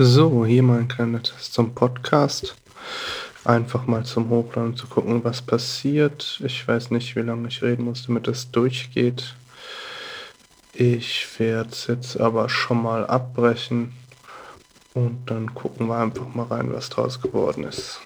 So, hier mal ein kleiner Test zum Podcast. Einfach mal zum Hochladen zu gucken, was passiert. Ich weiß nicht, wie lange ich reden muss, damit es durchgeht. Ich werde es jetzt aber schon mal abbrechen und dann gucken wir einfach mal rein, was draus geworden ist.